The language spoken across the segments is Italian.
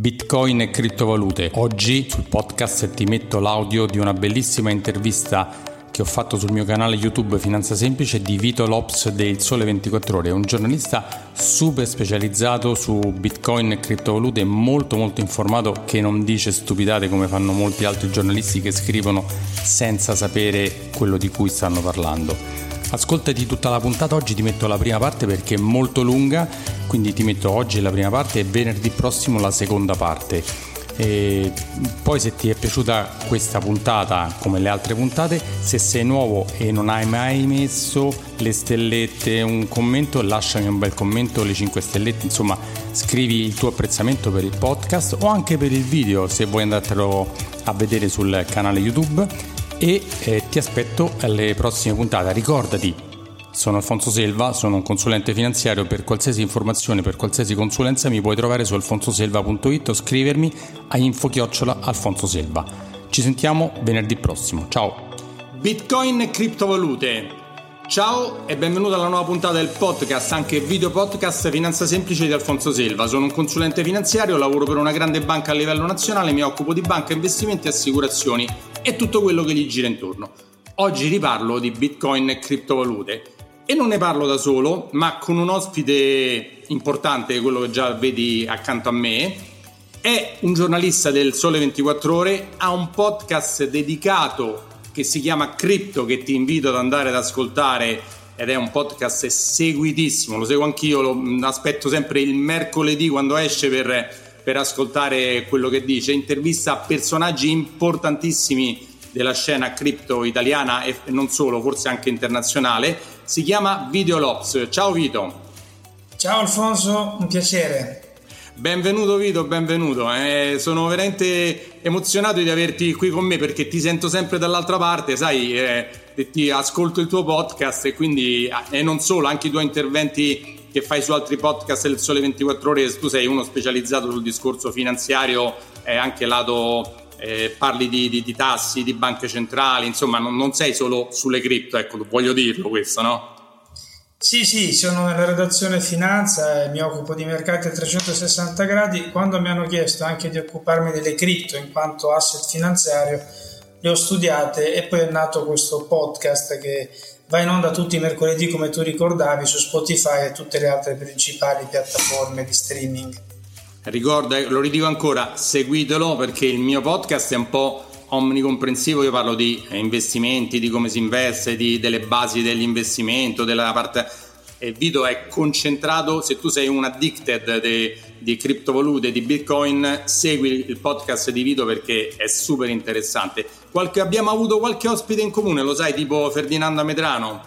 Bitcoin e criptovalute. Oggi sul podcast ti metto l'audio di una bellissima intervista che ho fatto sul mio canale YouTube Finanza Semplice di Vito Lops del Sole 24 Ore. Un giornalista super specializzato su Bitcoin e criptovalute, molto molto informato che non dice stupidate come fanno molti altri giornalisti che scrivono senza sapere quello di cui stanno parlando. Ascoltati tutta la puntata, oggi ti metto la prima parte perché è molto lunga, quindi ti metto oggi la prima parte e venerdì prossimo la seconda parte. E poi se ti è piaciuta questa puntata come le altre puntate, se sei nuovo e non hai mai messo le stellette, un commento, lasciami un bel commento, le 5 stellette, insomma scrivi il tuo apprezzamento per il podcast o anche per il video se vuoi andartelo a vedere sul canale YouTube e eh, ti aspetto alle prossime puntate. Ricordati, sono Alfonso Selva, sono un consulente finanziario, per qualsiasi informazione, per qualsiasi consulenza mi puoi trovare su alfonsoselva.it o scrivermi a infochiocciola Alfonso. Ci sentiamo venerdì prossimo, ciao! Bitcoin e criptovalute. Ciao e benvenuto alla nuova puntata del podcast, anche video podcast Finanza Semplice di Alfonso Selva. Sono un consulente finanziario, lavoro per una grande banca a livello nazionale, mi occupo di banca, investimenti e assicurazioni e tutto quello che gli gira intorno. Oggi riparlo di Bitcoin e criptovalute e non ne parlo da solo, ma con un ospite importante, quello che già vedi accanto a me. È un giornalista del Sole 24 Ore, ha un podcast dedicato che si chiama Crypto che ti invito ad andare ad ascoltare ed è un podcast seguitissimo, lo seguo anch'io, lo aspetto sempre il mercoledì quando esce per per ascoltare quello che dice. Intervista personaggi importantissimi della scena cripto italiana e non solo, forse anche internazionale. Si chiama Video Lops. Ciao Vito. Ciao Alfonso, un piacere. Benvenuto Vito, benvenuto. Eh, sono veramente emozionato di averti qui con me perché ti sento sempre dall'altra parte, sai, eh, ti ascolto il tuo podcast e quindi, e non solo, anche i tuoi interventi che fai su altri podcast del Sole 24 Ore, tu sei uno specializzato sul discorso finanziario e anche lato eh, parli di, di, di, tassi, di banche centrali, insomma non, non, sei solo sulle cripto, ecco, voglio dirlo questo, no? Sì, sì, sono nella redazione finanza e mi occupo di mercati a 360 gradi. Quando mi hanno chiesto anche di occuparmi delle cripto in quanto asset finanziario, le ho studiate e poi è nato questo podcast che va in onda tutti i mercoledì come tu ricordavi su Spotify e tutte le altre principali piattaforme di streaming. Ricorda, lo ridico ancora, seguitelo perché il mio podcast è un po' omnicomprensivo, io parlo di investimenti, di come si investe, di, delle basi dell'investimento, della parte e Vito è concentrato, se tu sei un addicted de, di criptovalute, di bitcoin, segui il podcast di Vito perché è super interessante. Qualche, abbiamo avuto qualche ospite in comune, lo sai, tipo Ferdinando Medrano?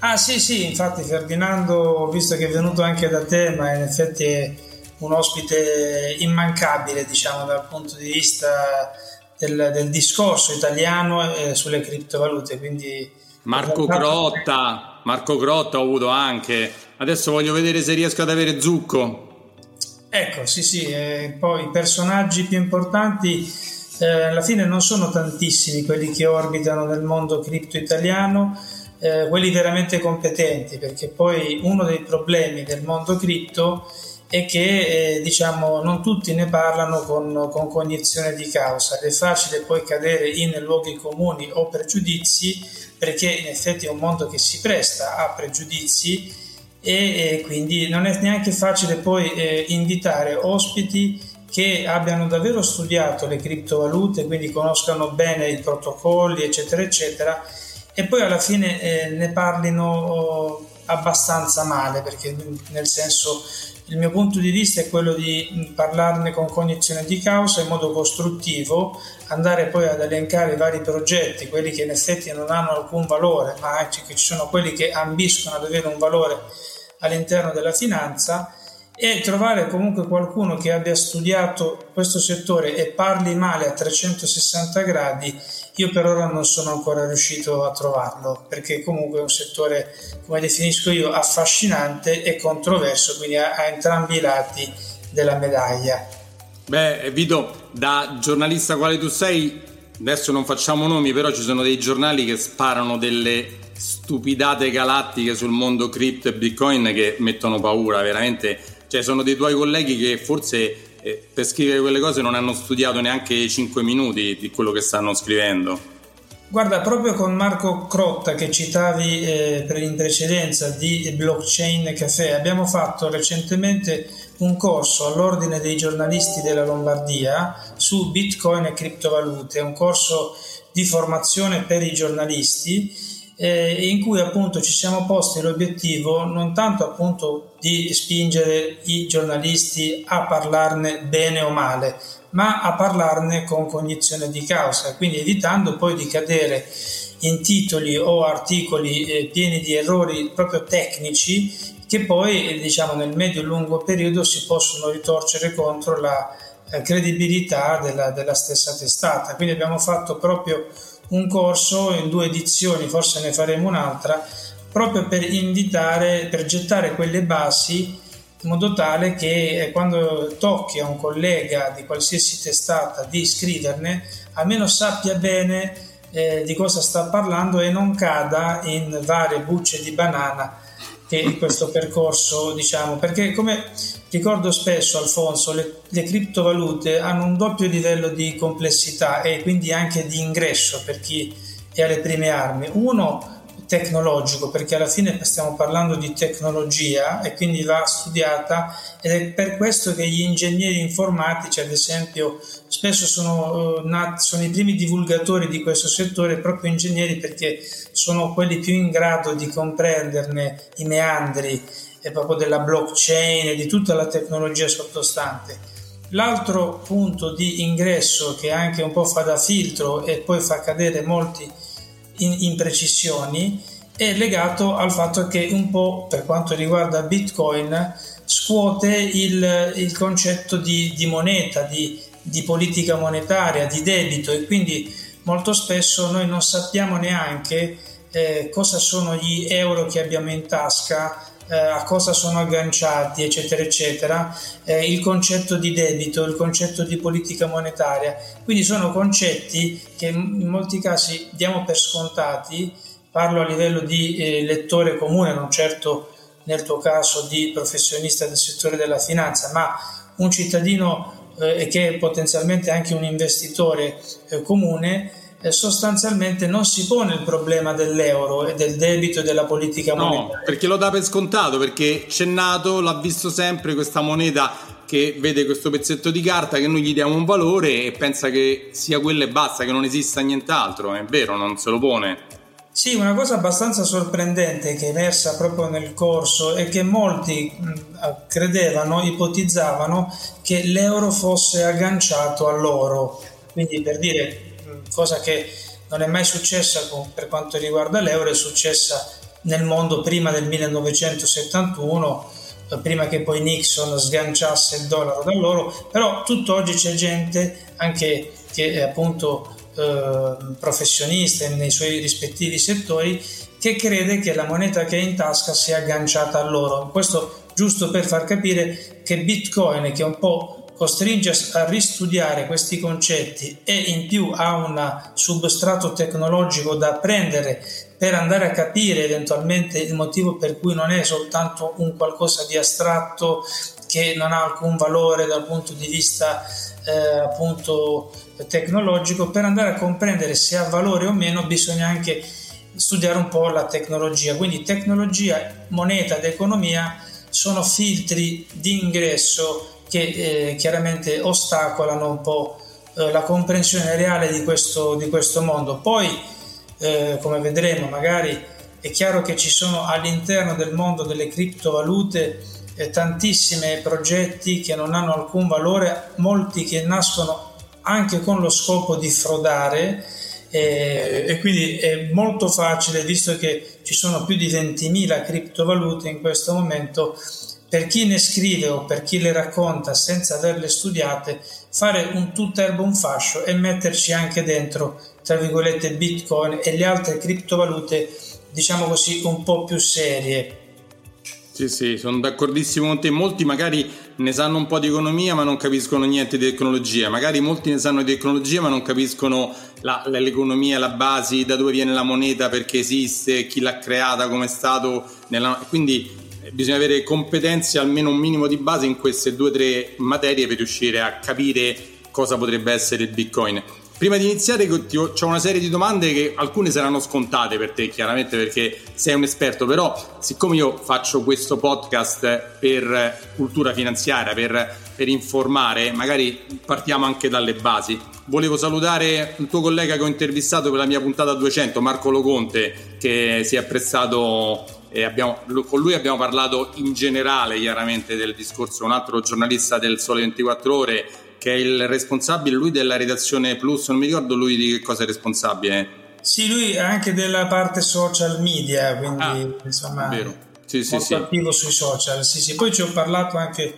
Ah sì sì, infatti Ferdinando visto che è venuto anche da te, ma in effetti è un ospite immancabile, diciamo, dal punto di vista del, del discorso italiano eh, sulle criptovalute, quindi Marco Crotta, Marco Crotta ho avuto anche. Adesso voglio vedere se riesco ad avere Zucco. Ecco, sì, sì, eh, poi i personaggi più importanti eh, alla fine non sono tantissimi quelli che orbitano nel mondo cripto italiano, eh, quelli veramente competenti, perché poi uno dei problemi del mondo cripto è che eh, diciamo non tutti ne parlano con, con, cognizione di causa. È facile poi cadere in luoghi comuni o pregiudizi perché in effetti è un mondo che si presta a pregiudizi e, e quindi non è neanche facile poi eh, invitare ospiti che abbiano davvero studiato le criptovalute, quindi conoscano bene i protocolli, eccetera, eccetera, e poi alla fine eh, ne parlino oh, abbastanza male, perché nel senso il mio punto di vista è quello di parlarne con cognizione di causa in modo costruttivo, andare poi ad elencare i vari progetti, quelli che in effetti non hanno alcun valore, ma anche che ci sono quelli che ambiscono ad avere un valore all'interno della finanza e trovare comunque qualcuno che abbia studiato questo settore e parli male a 360 gradi io per ora non sono ancora riuscito a trovarlo perché comunque è un settore, come definisco io, affascinante e controverso, quindi ha, ha entrambi i lati della medaglia. Beh, Vito, da giornalista quale tu sei, adesso non facciamo nomi, però ci sono dei giornali che sparano delle stupidate galattiche sul mondo cripto e bitcoin che mettono paura, veramente. Cioè, sono dei tuoi colleghi che forse eh, per scrivere quelle cose non hanno studiato neanche 5 minuti di quello che stanno scrivendo. Guarda, proprio con Marco Crotta che citavi eh, in precedenza di Blockchain Café, abbiamo fatto recentemente un corso all'ordine dei giornalisti della Lombardia su Bitcoin e criptovalute, un corso di formazione per i giornalisti eh, in cui appunto ci siamo posti l'obiettivo non tanto appunto di spingere i giornalisti a parlarne bene o male, ma a parlarne con cognizione di causa, quindi evitando poi di cadere in titoli o articoli eh, pieni di errori proprio tecnici che poi eh, diciamo nel medio e lungo periodo si possono ritorcere contro la eh, credibilità della, della stessa testata. Quindi abbiamo fatto proprio un corso in due edizioni, forse ne faremo un'altra, proprio per invitare, per gettare quelle basi in modo tale che eh, quando tocchi a un collega di qualsiasi testata di scriverne, almeno sappia bene eh, di cosa sta parlando e non cada in varie bucce di banana che questo percorso, diciamo, perché come ricordo spesso Alfonso, le, le, criptovalute hanno un doppio livello di complessità e quindi anche di ingresso per chi è alle prime armi. Uno tecnologico, perché alla fine stiamo parlando di tecnologia e quindi va studiata ed è per questo che gli ingegneri informatici, ad esempio, spesso sono, uh, sono i primi divulgatori di questo settore, proprio ingegneri perché sono quelli più in grado di comprenderne i meandri e proprio della blockchain e di tutta la tecnologia sottostante. L'altro punto di ingresso che anche un po' fa da filtro e poi fa cadere molti imprecisioni è legato al fatto che un po' per quanto riguarda Bitcoin scuote il, il concetto di, di moneta, di, di, politica monetaria, di debito e quindi molto spesso noi non sappiamo neanche eh, cosa sono gli euro che abbiamo in tasca, eh, a cosa sono agganciati, eccetera, eccetera, eh, il concetto di debito, il concetto di politica monetaria. Quindi sono concetti che in molti casi diamo per scontati, parlo a livello di eh, lettore comune, non certo nel tuo caso di professionista del settore della finanza, ma un cittadino eh, che è potenzialmente anche un investitore eh, comune sostanzialmente non si pone il problema dell'euro e del debito e della politica monetaria. No, perché lo dà per scontato, perché c'è nato, l'ha visto sempre questa moneta che vede questo pezzetto di carta che noi gli diamo un valore e pensa che sia quello e basta, che non esista nient'altro, è vero, non se lo pone. Sì, una cosa abbastanza sorprendente che è emersa proprio nel corso è che molti credevano, ipotizzavano che l'euro fosse agganciato all'oro. Quindi per dire cosa che non è mai successa per quanto riguarda l'euro, è successa nel mondo prima del 1971, eh, prima che poi Nixon sganciasse il dollaro dall'oro, però tutt'oggi c'è gente anche che è appunto eh, professionista nei suoi rispettivi settori che crede che la moneta che è in tasca sia agganciata all'oro. Questo giusto per far capire che Bitcoin, che è un po' costringe a ristudiare questi concetti e in più ha un substrato tecnologico da apprendere per andare a capire eventualmente il motivo per cui non è soltanto un qualcosa di astratto che non ha alcun valore dal punto di vista eh, appunto tecnologico, per andare a comprendere se ha valore o meno bisogna anche studiare un po' la tecnologia. Quindi tecnologia, moneta ed economia sono filtri di ingresso che eh, chiaramente ostacolano un po' eh, la comprensione reale di questo, di questo mondo. Poi, eh, come vedremo, magari è chiaro che ci sono all'interno del mondo delle criptovalute eh, tantissimi progetti che non hanno alcun valore, molti che nascono anche con lo scopo di frodare. Eh, e quindi è molto facile, visto che ci sono più di 20.000 criptovalute in questo momento, per chi ne scrive o per chi le racconta senza averle studiate, fare un tutt'erba un fascio e metterci anche dentro, tra virgolette, Bitcoin e le altre criptovalute, diciamo così, un po' più serie. Sì, sì, sono d'accordissimo con te. Molti magari ne sanno un po' di economia ma non capiscono niente di tecnologia. Magari molti ne sanno di tecnologia ma non capiscono la, l'economia, la base, da dove viene la moneta, perché esiste, chi l'ha creata, come è stato. Nella... Quindi bisogna avere competenze, almeno un minimo di base in queste due o tre materie per riuscire a capire cosa potrebbe essere il Bitcoin. Prima di iniziare ho una serie di domande che alcune saranno scontate per te, chiaramente perché sei un esperto, però siccome io faccio questo podcast per cultura finanziaria, per, per informare, magari partiamo anche dalle basi. Volevo salutare un tuo collega che ho intervistato per la mia puntata 200, Marco Loconte, che si è apprezzato abbiamo, con lui abbiamo parlato in generale chiaramente del discorso, un altro giornalista del Sole 24 Ore che è il responsabile, lui della redazione Plus, non mi ricordo lui di che cosa è responsabile. Sì, lui anche della parte social media, quindi ah, insomma vero. Sì, sì, molto sì. attivo sui social. Sì, sì. Poi ci ho parlato anche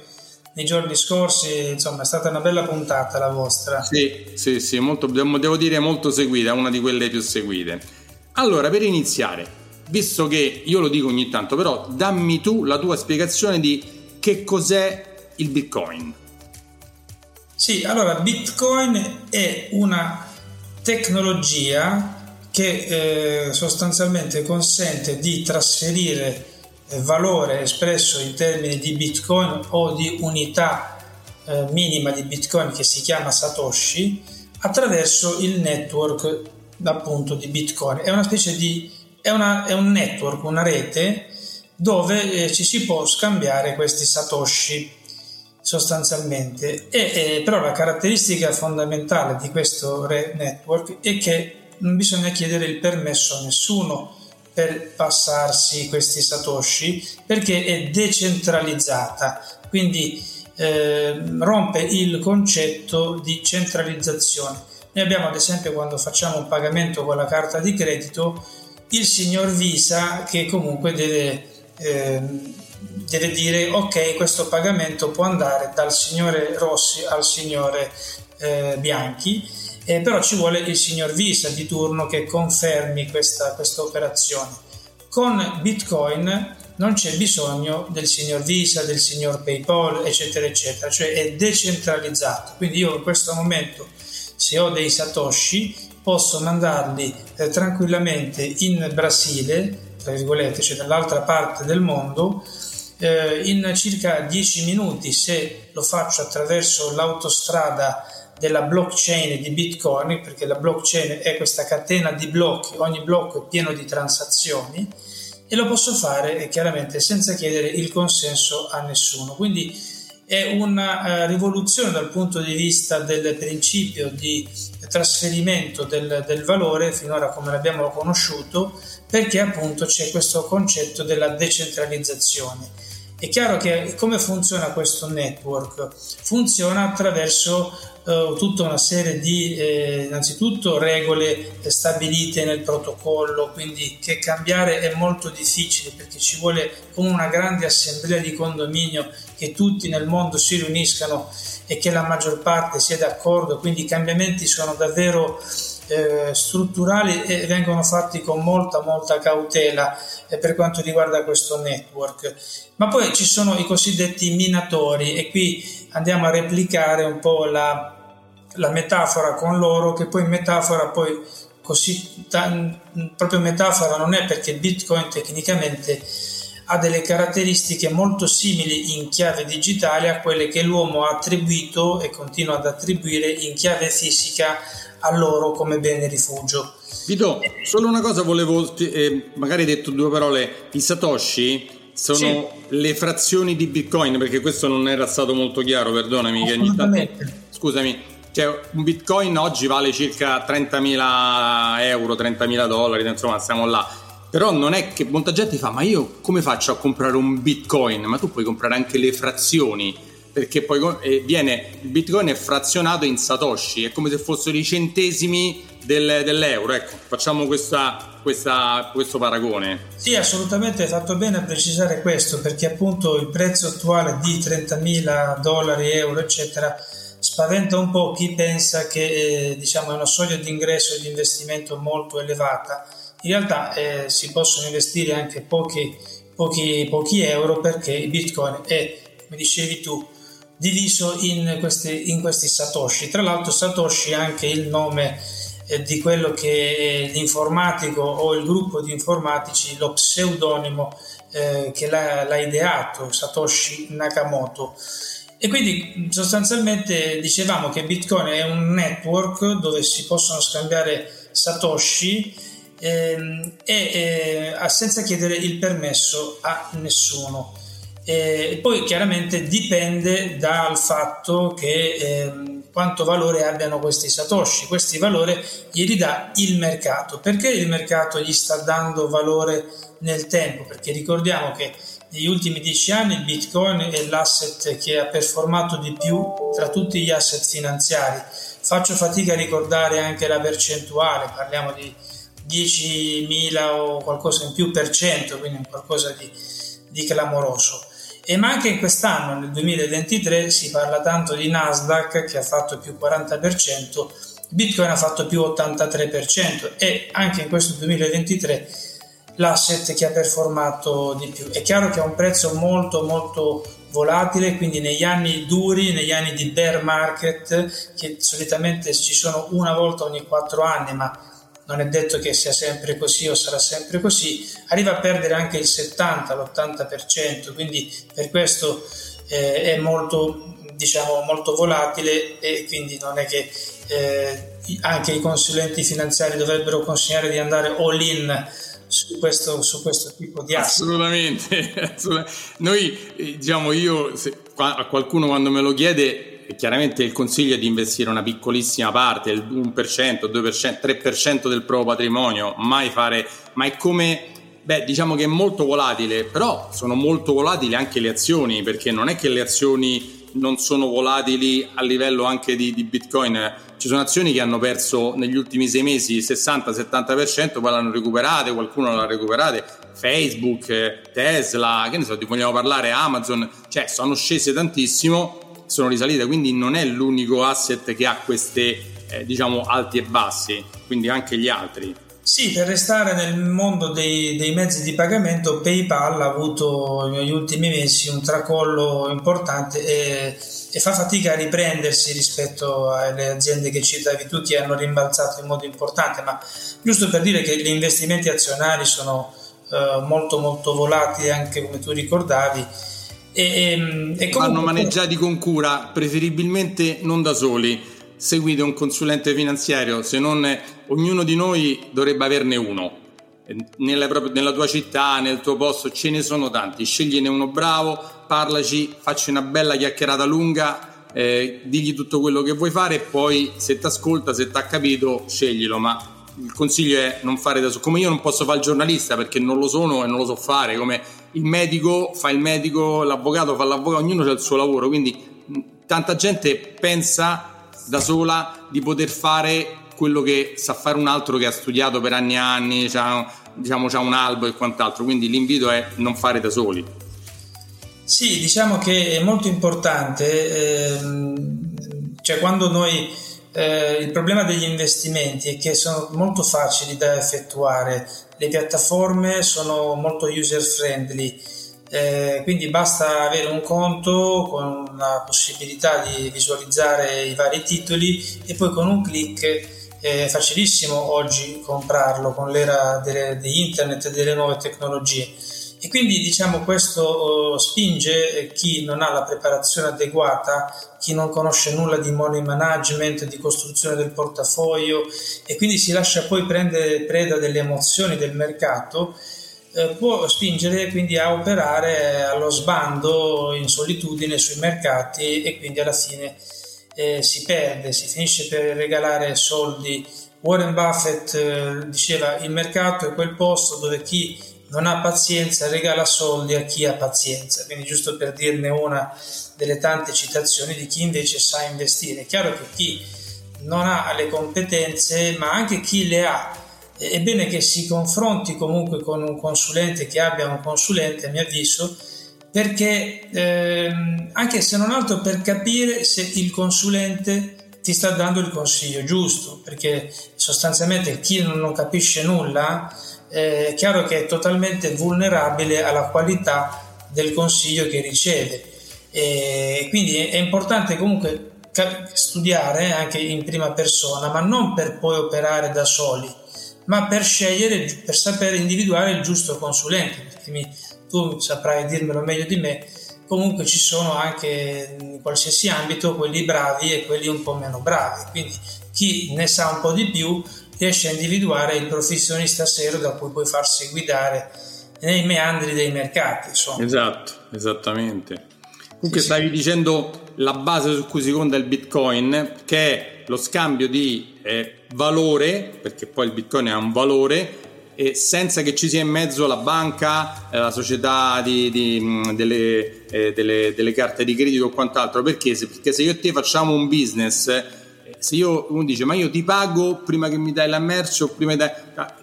nei giorni scorsi, insomma è stata una bella puntata la vostra. Sì, sì, sì, molto, devo dire molto seguita, una di quelle più seguite. Allora, per iniziare, visto che io lo dico ogni tanto, però dammi tu la tua spiegazione di che cos'è il Bitcoin. Sì, allora Bitcoin è una tecnologia che eh, sostanzialmente consente di trasferire eh, valore espresso in termini di Bitcoin o di unità eh, minima di Bitcoin che si chiama Satoshi attraverso il network appunto di Bitcoin. È una specie di è, una, è un network, una rete dove eh, ci si può scambiare questi Satoshi sostanzialmente. E, e, però la caratteristica fondamentale di questo network è che non bisogna chiedere il permesso a nessuno per passarsi questi satoshi perché è decentralizzata, quindi eh, rompe il concetto di centralizzazione. Noi abbiamo ad esempio quando facciamo un pagamento con la carta di credito il signor Visa che comunque deve eh, deve dire ok questo pagamento può andare dal signore Rossi al signore eh, Bianchi eh, però ci vuole il signor Visa di turno che confermi questa, operazione con Bitcoin non c'è bisogno del signor Visa, del signor PayPal, eccetera, eccetera, cioè è decentralizzato. Quindi io in questo momento, se ho dei Satoshi, posso mandarli eh, tranquillamente in Brasile, tra virgolette, cioè dall'altra parte del mondo, eh, in circa 10 minuti se lo faccio attraverso l'autostrada della blockchain di Bitcoin, perché la blockchain è questa catena di blocchi, ogni blocco è pieno di transazioni e lo posso fare eh, chiaramente senza chiedere il consenso a nessuno. Quindi è una uh, rivoluzione dal punto di vista del principio di trasferimento del, del valore finora come l'abbiamo conosciuto perché appunto c'è questo concetto della decentralizzazione è chiaro che come funziona questo network? Funziona attraverso eh, tutta una serie di eh, innanzitutto regole stabilite nel protocollo, quindi che cambiare è molto difficile perché ci vuole come una grande assemblea di condominio che tutti nel mondo si riuniscano e che la maggior parte sia d'accordo, quindi i cambiamenti sono davvero eh, strutturali e vengono fatti con molta molta cautela eh, per quanto riguarda questo network. Ma poi ci sono i cosiddetti minatori e qui andiamo a replicare un po' la, la metafora con loro che poi metafora poi così t- proprio metafora non è perché Bitcoin tecnicamente ha delle caratteristiche molto simili in chiave digitale a quelle che l'uomo ha attribuito e continua ad attribuire in chiave fisica a loro come bene rifugio. Vito, solo una cosa volevo, eh, magari hai detto due parole, i Satoshi sono sì. le frazioni di Bitcoin, perché questo non era stato molto chiaro, perdonami. Che ogni tanto, scusami, cioè un Bitcoin oggi vale circa 30.000 euro, 30.000 dollari, insomma stiamo là. Però non è che molta gente fa, ma io come faccio a comprare un Bitcoin? Ma tu puoi comprare anche le frazioni perché poi viene, il bitcoin è frazionato in satoshi, è come se fossero i centesimi del, dell'euro, ecco, facciamo questa, questa, questo paragone. Sì, assolutamente, hai fatto bene a precisare questo, perché appunto il prezzo attuale di 30.000 dollari, euro, eccetera, spaventa un po' chi pensa che eh, diciamo, è una soglia di ingresso e di investimento molto elevata. In realtà eh, si possono investire anche pochi, pochi, pochi euro perché il bitcoin è, come dicevi tu, diviso in questi, in questi satoshi. Tra l'altro satoshi è anche il nome eh, di quello che l'informatico o il gruppo di informatici, lo pseudonimo eh, che l'ha, l'ha ideato, Satoshi Nakamoto. E quindi sostanzialmente dicevamo che Bitcoin è un network dove si possono scambiare Satoshi ehm, e eh, senza chiedere il permesso a nessuno. E poi chiaramente dipende dal fatto che eh, quanto valore abbiano questi satoshi. Questi valori gli dà il mercato. Perché il mercato gli sta dando valore nel tempo? Perché ricordiamo che negli ultimi dieci anni il Bitcoin è l'asset che ha performato di più tra tutti gli asset finanziari. Faccio fatica a ricordare anche la percentuale, parliamo di 10.000 o qualcosa in più per cento, quindi qualcosa di, di clamoroso. E ma anche in quest'anno, nel 2023, si parla tanto di Nasdaq che ha fatto più 40%, Bitcoin ha fatto più 83% e anche in questo 2023 l'asset che ha performato di più. È chiaro che ha un prezzo molto molto volatile, quindi negli anni duri, negli anni di bear market, che solitamente ci sono una volta ogni quattro anni, ma non è detto che sia sempre così o sarà sempre così, arriva a perdere anche il 70, l'80%, quindi per questo eh, è molto, diciamo, molto volatile e quindi non è che eh, anche i consulenti finanziari dovrebbero consigliare di andare all in su questo, su questo tipo di asset. Assolutamente, assolutamente. Noi, eh, diciamo, io se, a qualcuno quando me lo chiede, chiaramente il consiglio è di investire una piccolissima parte, il 1%, 2%, 3% del proprio patrimonio, mai fare, ma è come Beh, diciamo che è molto volatile, però sono molto volatili anche le azioni, perché non è che le azioni non sono volatili a livello anche di, di Bitcoin. Ci sono azioni che hanno perso negli ultimi sei mesi il 60-70%, poi l'hanno recuperate, qualcuno l'ha recuperate. Facebook, Tesla, che ne so, ti vogliamo parlare, Amazon, cioè sono scese tantissimo, sono risalite, quindi non è l'unico asset che ha queste, eh, diciamo, alti e bassi, quindi anche gli altri. Sì, per restare nel mondo dei, dei, mezzi di pagamento, PayPal ha avuto negli ultimi mesi un tracollo importante e, e, fa fatica a riprendersi rispetto alle aziende che citavi tu che hanno rimbalzato in modo importante, ma giusto per dire che gli investimenti azionari sono eh, molto molto volatili anche come tu ricordavi. E, e, e comunque... Vanno maneggiati con cura, preferibilmente non da soli seguite un consulente finanziario, se non ognuno di noi dovrebbe averne uno. Nella, nella, tua città, nel tuo posto, ce ne sono tanti. Scegliene uno bravo, parlaci, facci una bella chiacchierata lunga, eh, digli tutto quello che vuoi fare e poi se ti ascolta, se ti ha capito, sceglilo. Ma il consiglio è non fare da solo. Come io non posso fare il giornalista perché non lo sono e non lo so fare, come il medico fa il medico, l'avvocato fa l'avvocato, ognuno ha il suo lavoro. Quindi tanta gente pensa da sola di poter fare quello che sa fare un altro che ha studiato per anni e anni, c'ha, diciamo, c'ha un albo e quant'altro, quindi l'invito è non fare da soli. Sì, diciamo che è molto importante, ehm, cioè quando noi eh, il problema degli investimenti è che sono molto facili da effettuare, le piattaforme sono molto user friendly eh, quindi basta avere un conto con la possibilità di visualizzare i vari titoli e poi con un clic è facilissimo oggi comprarlo con l'era di internet e delle nuove tecnologie. E quindi diciamo questo oh, spinge chi non ha la preparazione adeguata, chi non conosce nulla di money management, di costruzione del portafoglio e quindi si lascia poi prendere preda delle emozioni del mercato eh, può spingere quindi a operare allo sbando in solitudine sui mercati e quindi alla fine eh, si perde, si finisce per regalare soldi. Warren Buffett eh, diceva il mercato è quel posto dove chi non ha pazienza regala soldi a chi ha pazienza, quindi giusto per dirne una delle tante citazioni di chi invece sa investire. È chiaro che chi non ha le competenze, ma anche chi le ha, è bene che si confronti comunque con un consulente che abbia un consulente, a mio avviso, perché ehm, anche se non altro per capire se il consulente ti sta dando il consiglio giusto, perché sostanzialmente chi non capisce nulla eh, è chiaro che è totalmente vulnerabile alla qualità del consiglio che riceve. E quindi è importante comunque studiare anche in prima persona, ma non per poi operare da soli ma per scegliere, per sapere individuare il giusto consulente. Perché mi, tu saprai dirmelo meglio di me, comunque ci sono anche in qualsiasi ambito quelli bravi e quelli un po' meno bravi, quindi chi ne sa un po' di più riesce a individuare il professionista serio da cui puoi farsi guidare nei meandri dei mercati. Insomma. Esatto, esattamente. Comunque sì, stavi sì. dicendo la base su cui si conta il Bitcoin, che è lo scambio di eh, valore, perché poi il Bitcoin ha un valore, e senza che ci sia in mezzo la banca, eh, la società di, di, mm, delle, eh, delle, delle, carte di credito o quant'altro. Perché? Se, perché se io e te facciamo un business, se io uno dice ma io ti pago prima che mi dai la merce o prima dai...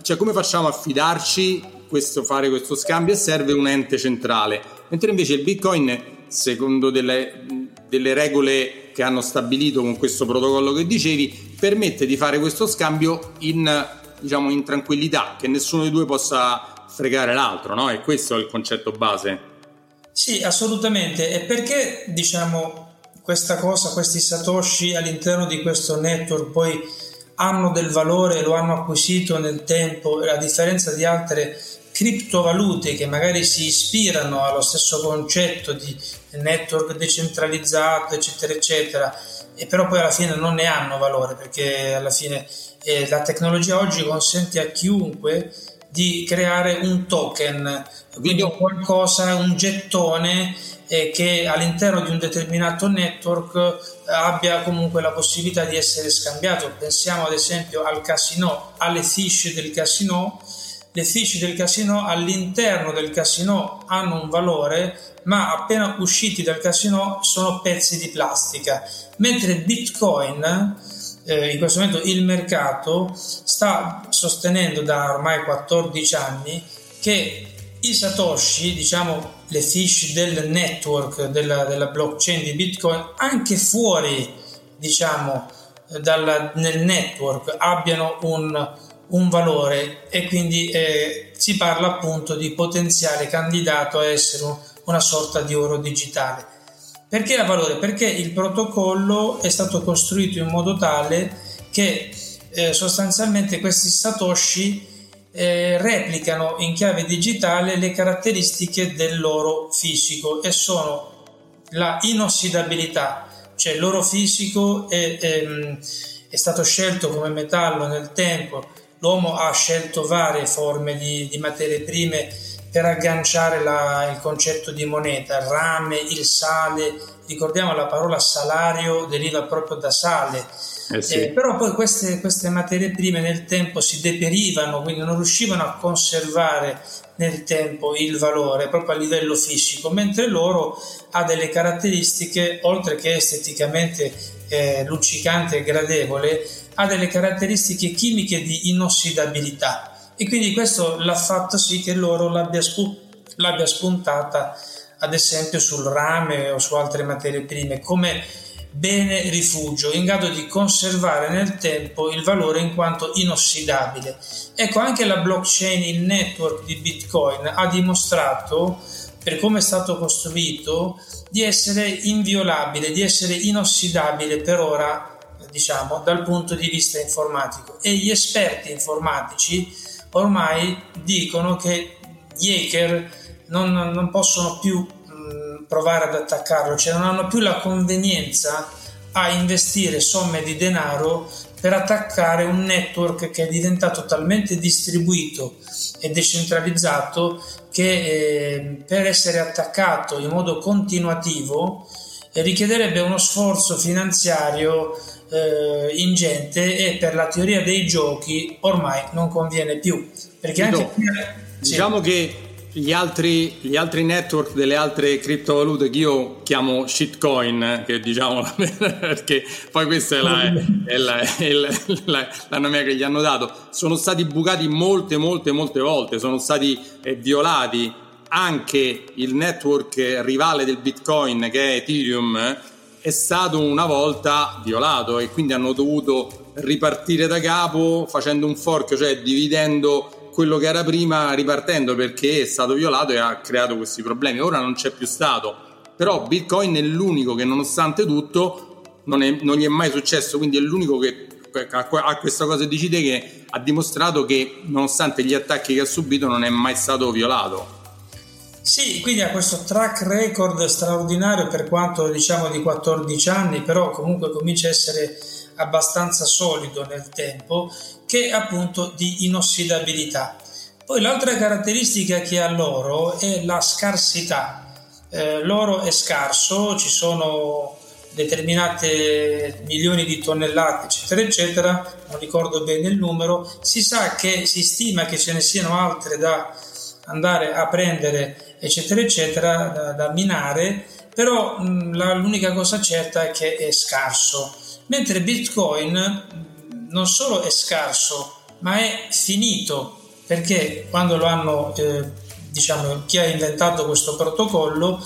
cioè come facciamo a fidarci questo, fare questo scambio e serve un ente centrale mentre invece il bitcoin secondo delle, delle regole che hanno stabilito con questo protocollo che dicevi permette di fare questo scambio in diciamo in tranquillità, che nessuno dei due possa fregare l'altro, no? E questo è il concetto base. Sì, assolutamente. E perché diciamo questa cosa, questi satoshi all'interno di questo network poi hanno del valore, lo hanno acquisito nel tempo, a differenza di altre criptovalute che magari si ispirano allo stesso concetto di network decentralizzato, eccetera, eccetera, e però poi alla fine non ne hanno valore perché alla fine eh, la tecnologia oggi consente a chiunque di creare un token, quindi un qualcosa, un gettone eh, che all'interno di un determinato network eh, abbia comunque la possibilità di essere scambiato. Pensiamo ad esempio al casino, alle fiche del casino. Le fiche del casino all'interno del casino hanno un valore, ma appena usciti dal casino sono pezzi di plastica, mentre Bitcoin eh, in questo momento il mercato sta sostenendo da ormai 14 anni che i satoshi, diciamo le fiche del network della, della blockchain di Bitcoin, anche fuori, diciamo, dal, nel network abbiano un, un valore e quindi eh, si parla appunto di potenziale candidato a essere un, una sorta di oro digitale. Perché ha valore? Perché il protocollo è stato costruito in modo tale che eh, sostanzialmente questi satoshi eh, replicano in chiave digitale le caratteristiche dell'oro fisico e sono la inossidabilità, cioè l'oro fisico è, è, ehm, è stato scelto come metallo nel tempo, l'uomo ha scelto varie forme di, di materie prime per agganciare la, il concetto di moneta, il rame, il sale, ricordiamo la parola salario deriva proprio da sale, eh sì. eh, però poi queste, queste, materie prime nel tempo si deperivano, quindi non riuscivano a conservare nel tempo il valore proprio a livello fisico, mentre l'oro ha delle caratteristiche, oltre che esteticamente eh, luccicante e gradevole, ha delle caratteristiche chimiche di inossidabilità e quindi questo l'ha fatto sì che l'oro l'abbia, spu- l'abbia spuntata ad esempio sul rame o su altre materie prime come bene rifugio in grado di conservare nel tempo il valore in quanto inossidabile. Ecco, anche la blockchain, il network di Bitcoin ha dimostrato, per come è stato costruito, di essere inviolabile, di essere inossidabile per ora, diciamo, dal punto di vista informatico. E gli esperti informatici ormai dicono che gli hacker non, non possono più provare ad attaccarlo, cioè non hanno più la convenienza a investire somme di denaro per attaccare un network che è diventato talmente distribuito e decentralizzato che eh, per essere attaccato in modo continuativo eh, richiederebbe uno sforzo finanziario eh, ingente e per la teoria dei giochi ormai non conviene più. Perché anche diciamo sì. che gli altri, gli altri, network delle altre criptovalute che io chiamo shitcoin, che diciamo perché poi questa è la, è la, è la, la, la nomea che gli hanno dato, sono stati bucati molte, molte, molte volte, sono stati eh, violati anche il network rivale del Bitcoin che è Ethereum è stato una volta violato e quindi hanno dovuto ripartire da capo facendo un fork, cioè dividendo quello che era prima ripartendo perché è stato violato e ha creato questi problemi. Ora non c'è più stato, però Bitcoin è l'unico che nonostante tutto non, è, non gli è mai successo, quindi è l'unico che ha questa cosa di te che ha dimostrato che nonostante gli attacchi che ha subito non è mai stato violato. Sì, quindi ha questo track record straordinario per quanto diciamo di 14 anni, però comunque comincia a essere abbastanza solido nel tempo, che appunto di inossidabilità. Poi l'altra caratteristica che ha l'oro è la scarsità. Eh, l'oro è scarso, ci sono determinate milioni di tonnellate, eccetera, eccetera, non ricordo bene il numero, si sa che si stima che ce ne siano altre da andare a prendere, eccetera, eccetera, da, da minare, però mh, la, l'unica cosa certa è che è scarso, mentre Bitcoin non solo è scarso, ma è finito, perché quando lo hanno, eh, diciamo, chi ha inventato questo protocollo,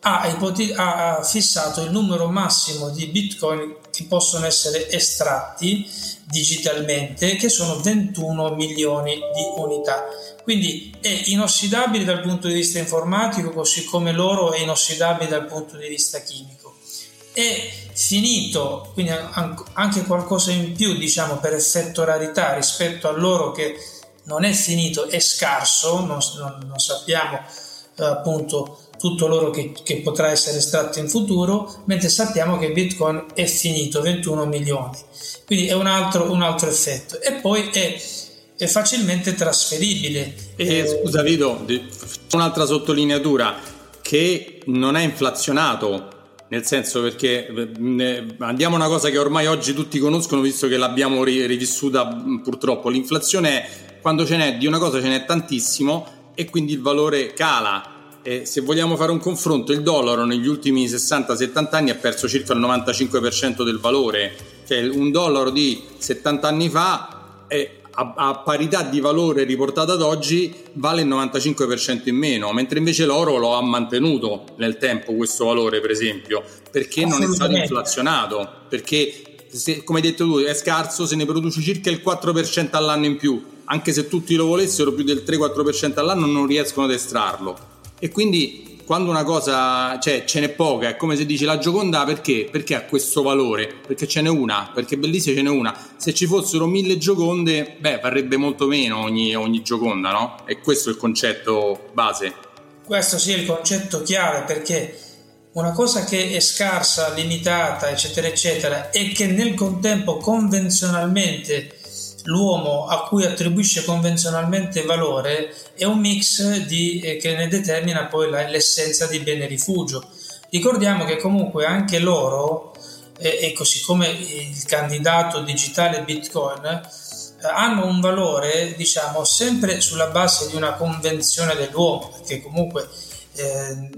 ha, ipoti- ha, fissato il numero massimo di bitcoin che possono essere estratti digitalmente, che sono 21 milioni di unità. Quindi è inossidabile dal punto di vista informatico, così come l'oro è inossidabile dal punto di vista chimico. È finito, quindi anche qualcosa in più, diciamo, per effetto rarità rispetto all'oro che non è finito, è scarso, non, non, non sappiamo eh, appunto tutto l'oro che, che, potrà essere estratto in futuro, mentre sappiamo che Bitcoin è finito, 21 milioni. Quindi è un altro, un altro effetto. E poi è, è facilmente trasferibile. E, eh, scusa Vito, un'altra sottolineatura, che non è inflazionato, nel senso perché andiamo a una cosa che ormai oggi tutti conoscono, visto che l'abbiamo rivissuta purtroppo, l'inflazione è quando ce n'è di una cosa ce n'è tantissimo e quindi il valore cala. Eh, se vogliamo fare un confronto, il dollaro negli ultimi 60-70 anni ha perso circa il 95% del valore, cioè un dollaro di 70 anni fa è, a, a, parità di valore riportato ad oggi vale il 95% in meno, mentre invece l'oro lo ha mantenuto nel tempo questo valore, per esempio, perché non è stato inflazionato, perché se, come hai detto tu è scarso, se ne produce circa il 4% all'anno in più, anche se tutti lo volessero più del 3-4% all'anno non riescono ad estrarlo. E quindi quando una cosa, cioè ce n'è poca, è come se dici la Gioconda perché? Perché ha questo valore? Perché ce n'è una, perché bellissima ce n'è una. Se ci fossero mille Gioconde, beh, varrebbe molto meno ogni, ogni Gioconda, no? E questo è il concetto base. Questo sì è il concetto chiave perché una cosa che è scarsa, limitata, eccetera, eccetera, e che nel contempo convenzionalmente l'uomo a cui attribuisce convenzionalmente valore è un mix di, eh, che ne determina poi la, l'essenza di bene rifugio. Ricordiamo che comunque anche l'oro, eh, e così come il candidato digitale Bitcoin, eh, hanno un valore, diciamo, sempre sulla base di una convenzione dell'uomo, perché comunque eh,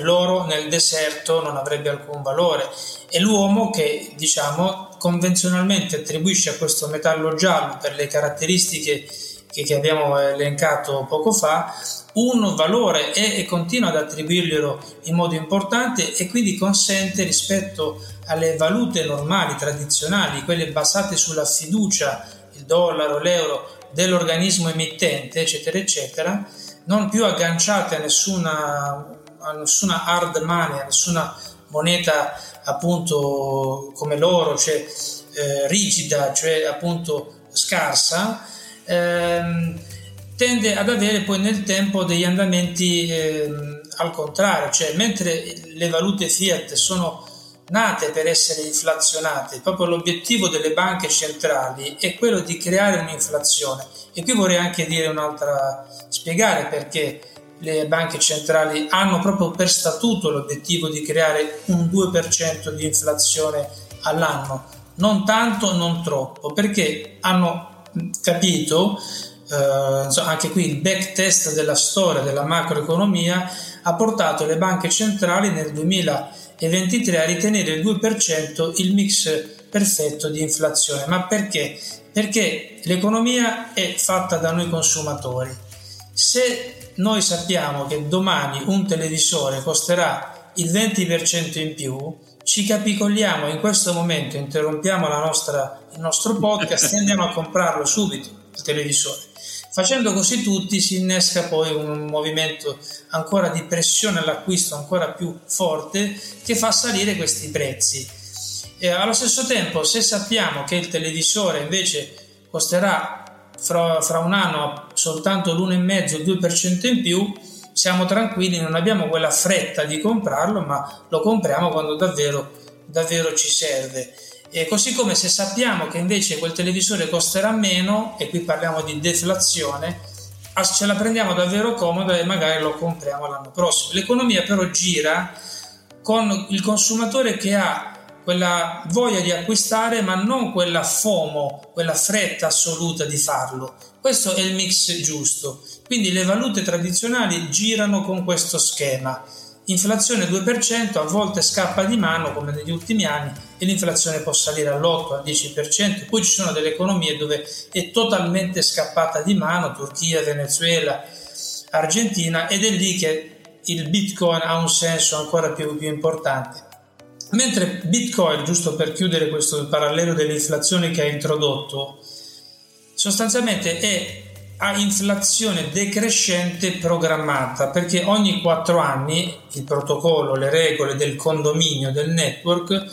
l'oro nel deserto non avrebbe alcun valore e l'uomo che diciamo convenzionalmente attribuisce a questo metallo giallo per le caratteristiche che, che abbiamo elencato poco fa un valore e, e continua ad attribuirglielo in modo importante e quindi consente rispetto alle valute normali, tradizionali, quelle basate sulla fiducia, il dollaro, l'euro dell'organismo emittente, eccetera, eccetera, non più agganciate a nessuna, a nessuna hard money, a nessuna moneta appunto come l'oro, cioè eh, rigida, cioè appunto scarsa, ehm, tende ad avere poi nel tempo degli andamenti ehm, al contrario, cioè mentre le valute fiat sono nate per essere inflazionate, proprio l'obiettivo delle banche centrali è quello di creare un'inflazione. E qui vorrei anche dire un'altra, spiegare perché le banche centrali hanno proprio per statuto l'obiettivo di creare un 2% di inflazione all'anno, non tanto, non troppo, perché hanno capito, eh, anche qui il back test della storia della macroeconomia ha portato le banche centrali nel 2023 a ritenere il 2% il mix perfetto di inflazione. Ma perché? Perché l'economia è fatta da noi consumatori. Se noi sappiamo che domani un televisore costerà il 20% in più, ci capicolliamo in questo momento, interrompiamo nostra, il nostro podcast e andiamo a comprarlo subito, il televisore. Facendo così tutti si innesca poi un movimento ancora di pressione all'acquisto ancora più forte che fa salire questi prezzi. E allo stesso tempo, se sappiamo che il televisore invece costerà fra, fra un anno soltanto l'1,5-2% in più, siamo tranquilli, non abbiamo quella fretta di comprarlo, ma lo compriamo quando davvero, davvero ci serve. E così come se sappiamo che invece quel televisore costerà meno, e qui parliamo di deflazione, ce la prendiamo davvero comoda e magari lo compriamo l'anno prossimo. L'economia però gira con il consumatore che ha quella voglia di acquistare ma non quella FOMO, quella fretta assoluta di farlo. Questo è il mix giusto. Quindi le valute tradizionali girano con questo schema. Inflazione 2%, a volte scappa di mano come negli ultimi anni e l'inflazione può salire all'8, al 10%. Poi ci sono delle economie dove è totalmente scappata di mano, Turchia, Venezuela, Argentina, ed è lì che il Bitcoin ha un senso ancora più, più importante. Mentre Bitcoin, giusto per chiudere questo parallelo dell'inflazione che ha introdotto, sostanzialmente è a inflazione decrescente programmata perché ogni quattro anni il protocollo, le regole del condominio del network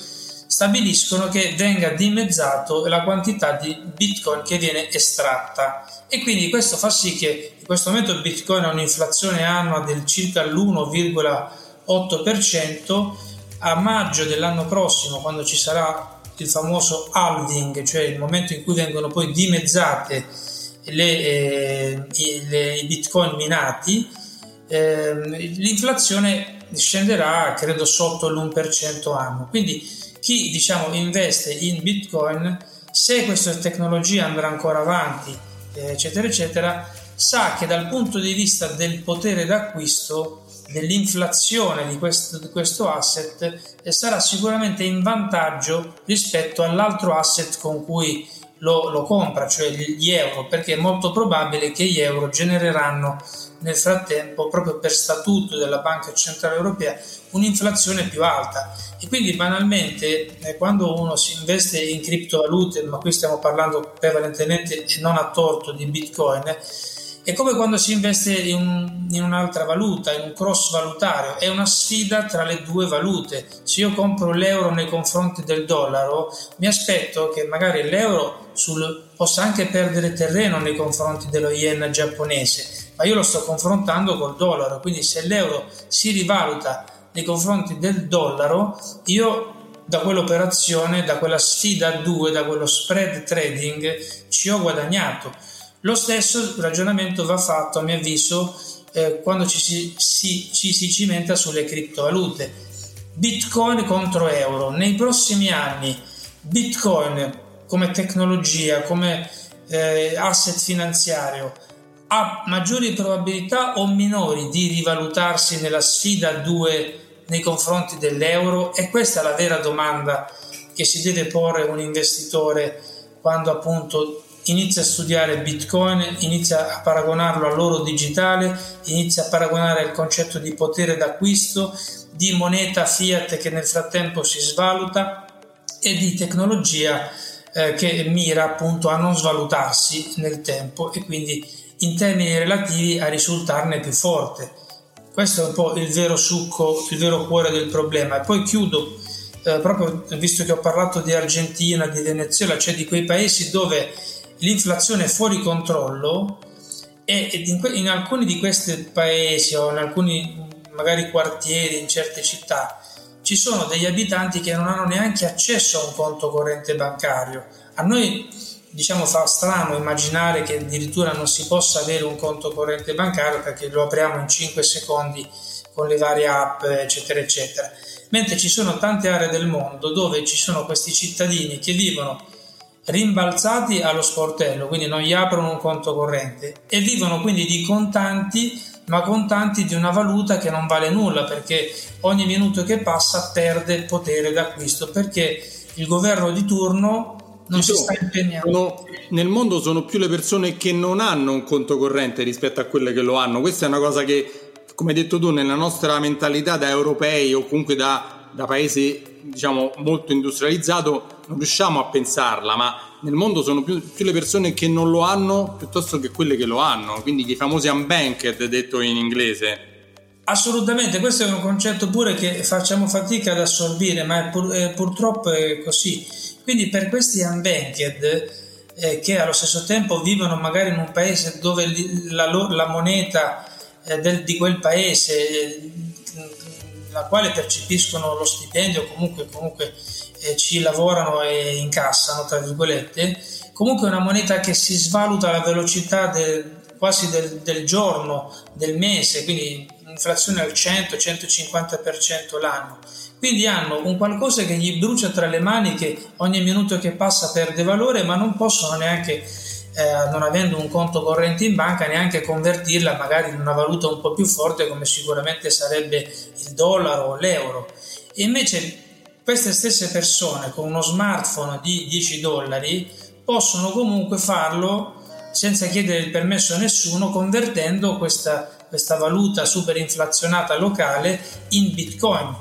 stabiliscono che venga dimezzato la quantità di bitcoin che viene estratta. E quindi questo fa sì che in questo momento bitcoin ha un'inflazione annua del circa l'1,8% a maggio dell'anno prossimo quando ci sarà il famoso halving cioè il momento in cui vengono poi dimezzate le, eh, i, le, i, bitcoin minati eh, l'inflazione scenderà credo sotto l'1% anno quindi chi diciamo investe in bitcoin se questa tecnologia andrà ancora avanti eccetera eccetera sa che dal punto di vista del potere d'acquisto dell'inflazione di questo, di questo asset eh, sarà sicuramente in vantaggio rispetto all'altro asset con cui lo, lo, compra, cioè gli euro, perché è molto probabile che gli euro genereranno nel frattempo, proprio per statuto della Banca Centrale Europea, un'inflazione più alta. E quindi banalmente eh, quando uno si investe in criptovalute, ma qui stiamo parlando prevalentemente e non a torto di Bitcoin, è come quando si investe in, in, un'altra valuta, in un cross valutario, è una sfida tra le due valute. Se io compro l'euro nei confronti del dollaro, mi aspetto che magari l'euro sul, possa anche perdere terreno nei confronti dello yen giapponese, ma io lo sto confrontando col dollaro, quindi se l'euro si rivaluta nei confronti del dollaro, io da quell'operazione, da quella sfida a due, da quello spread trading, ci ho guadagnato lo stesso ragionamento va fatto, a mio avviso, eh, quando ci si, si, ci si cimenta sulle criptovalute. Bitcoin contro euro. Nei prossimi anni Bitcoin come tecnologia, come eh, asset finanziario, ha maggiori probabilità o minori di rivalutarsi nella sfida a due nei confronti dell'euro? E questa è la vera domanda che si deve porre un investitore quando appunto inizia a studiare Bitcoin, inizia a paragonarlo all'oro digitale, inizia a paragonare il concetto di potere d'acquisto, di moneta fiat che nel frattempo si svaluta e di tecnologia eh, che mira appunto a non svalutarsi nel tempo e quindi in termini relativi a risultarne più forte. Questo è un po' il vero succo, il vero cuore del problema. E poi chiudo eh, proprio visto che ho parlato di Argentina, di Venezuela, cioè di quei paesi dove l'inflazione fuori controllo e in alcuni di questi paesi o in alcuni magari quartieri, in certe città, ci sono degli abitanti che non hanno neanche accesso a un conto corrente bancario. A noi diciamo fa strano immaginare che addirittura non si possa avere un conto corrente bancario perché lo apriamo in 5 secondi con le varie app eccetera eccetera. Mentre ci sono tante aree del mondo dove ci sono questi cittadini che vivono rimbalzati allo sportello, quindi non gli aprono un conto corrente e vivono quindi di contanti, ma contanti di una valuta che non vale nulla perché ogni minuto che passa perde potere d'acquisto perché il governo di turno non si sta impegnando. Sono, nel mondo sono più le persone che non hanno un conto corrente rispetto a quelle che lo hanno. Questa è una cosa che, come hai detto tu, nella nostra mentalità da europei o comunque da, da paesi diciamo molto industrializzato non riusciamo a pensarla, ma nel mondo sono più, più, le persone che non lo hanno piuttosto che quelle che lo hanno, quindi i famosi unbanked detto in inglese. Assolutamente, questo è un concetto pure che facciamo fatica ad assorbire, ma è pur, è, purtroppo è così. Quindi per questi unbanked eh, che allo stesso tempo vivono magari in un paese dove la, la moneta eh, del, di quel paese, la quale percepiscono lo stipendio, comunque, comunque eh, ci lavorano e incassano, tra virgolette, comunque è una moneta che si svaluta alla velocità del, quasi del, del, giorno, del mese, quindi inflazione al 100-150% l'anno. Quindi hanno un qualcosa che gli brucia tra le mani, che ogni minuto che passa perde valore, ma non possono neanche, eh, non avendo un conto corrente in banca, neanche convertirla magari in una valuta un po' più forte come sicuramente sarebbe il dollaro o l'euro. E invece queste stesse persone con uno smartphone di 10 dollari possono comunque farlo senza chiedere il permesso a nessuno, convertendo questa, questa valuta superinflazionata locale in bitcoin.